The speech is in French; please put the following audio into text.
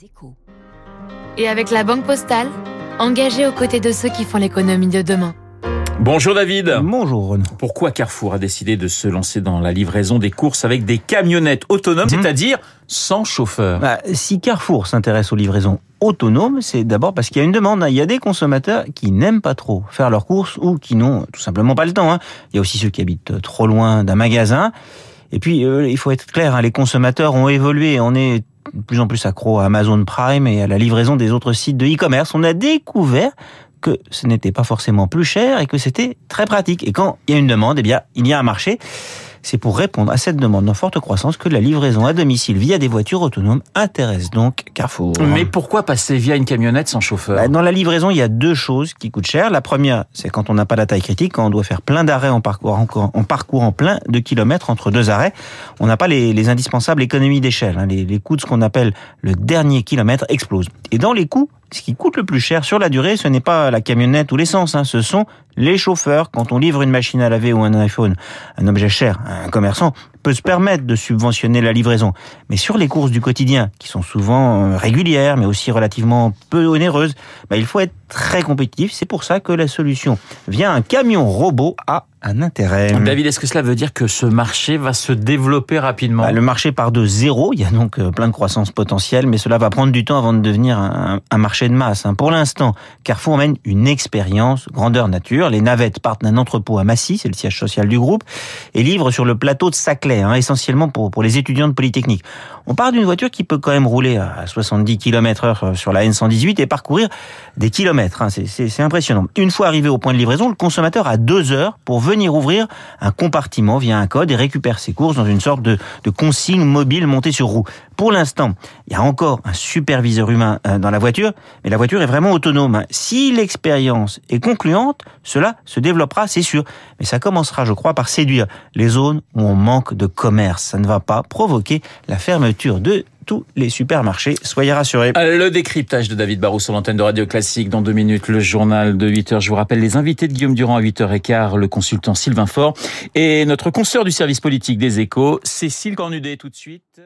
Les échos. Et avec la Banque Postale, engagée aux côtés de ceux qui font l'économie de demain. Bonjour David. Bonjour Renaud. Pourquoi Carrefour a décidé de se lancer dans la livraison des courses avec des camionnettes autonomes, Mhm. c'est-à-dire sans chauffeur? Bah, si Carrefour s'intéresse aux livraisons autonomes, c'est d'abord parce qu'il y a une demande. hein. Il y a des consommateurs qui n'aiment pas trop faire leurs courses ou qui n'ont tout simplement pas le temps. hein. Il y a aussi ceux qui habitent trop loin d'un magasin. Et puis, euh, il faut être clair, hein, les consommateurs ont évolué. On est de plus en plus accro à Amazon Prime et à la livraison des autres sites de e-commerce. On a découvert que ce n'était pas forcément plus cher et que c'était très pratique. Et quand il y a une demande, eh bien, il y a un marché. C'est pour répondre à cette demande en forte croissance que la livraison à domicile via des voitures autonomes intéresse donc Carrefour. Mais pourquoi passer via une camionnette sans chauffeur? Bah, Dans la livraison, il y a deux choses qui coûtent cher. La première, c'est quand on n'a pas la taille critique, quand on doit faire plein d'arrêts en parcourant, en parcourant plein de kilomètres entre deux arrêts. On n'a pas les, les indispensables économies d'échelle. hein. Les, les coûts de ce qu'on appelle le dernier kilomètre explosent. Et dans les coûts, ce qui coûte le plus cher sur la durée, ce n'est pas la camionnette ou l'essence, hein, ce sont les chauffeurs. Quand on livre une machine à laver ou un iPhone, un objet cher, un commerçant peut se permettre de subventionner la livraison. Mais sur les courses du quotidien, qui sont souvent euh, régulières, mais aussi relativement peu onéreuses, bah, il faut être très compétitif. C'est pour ça que la solution via un camion robot a un intérêt. David, est-ce que cela veut dire que ce marché va se développer rapidement? Bah, le marché part de zéro, il y a donc euh, plein de croissance potentielle, mais cela va prendre du temps avant de devenir un, un marché de masse. hein. Pour l'instant, Carrefour mène une expérience grandeur nature. Les navettes partent d'un entrepôt à Massy, c'est le siège social du groupe, et livrent sur le plateau de Saclay, hein, essentiellement pour, pour les étudiants de Polytechnique. On part d'une voiture qui peut quand même rouler à 70 km heure sur la N118 et parcourir des kilomètres. hein. C'est impressionnant. Une fois arrivé au point de livraison, le consommateur a deux heures pour venir ouvrir un compartiment via un code et récupère ses courses dans une sorte de, de consigne mobile montée sur roue. Pour l'instant, il y a encore un superviseur humain euh, dans la voiture, mais la voiture est vraiment autonome. Si l'expérience est concluante, cela se développera, c'est sûr. Mais ça commencera, je crois, par séduire les zones où on manque de commerce. Ça ne va pas provoquer la fermeture de tous les supermarchés. Soyez rassurés. Le décryptage de David Barrou sur l'antenne de Radio Classique. Dans deux minutes, le journal de 8 heures. Je vous rappelle les invités de Guillaume Durand à 8h15, le consultant Sylvain Faure et notre consoeur du service politique des échos, Cécile Cornudet. Tout de suite.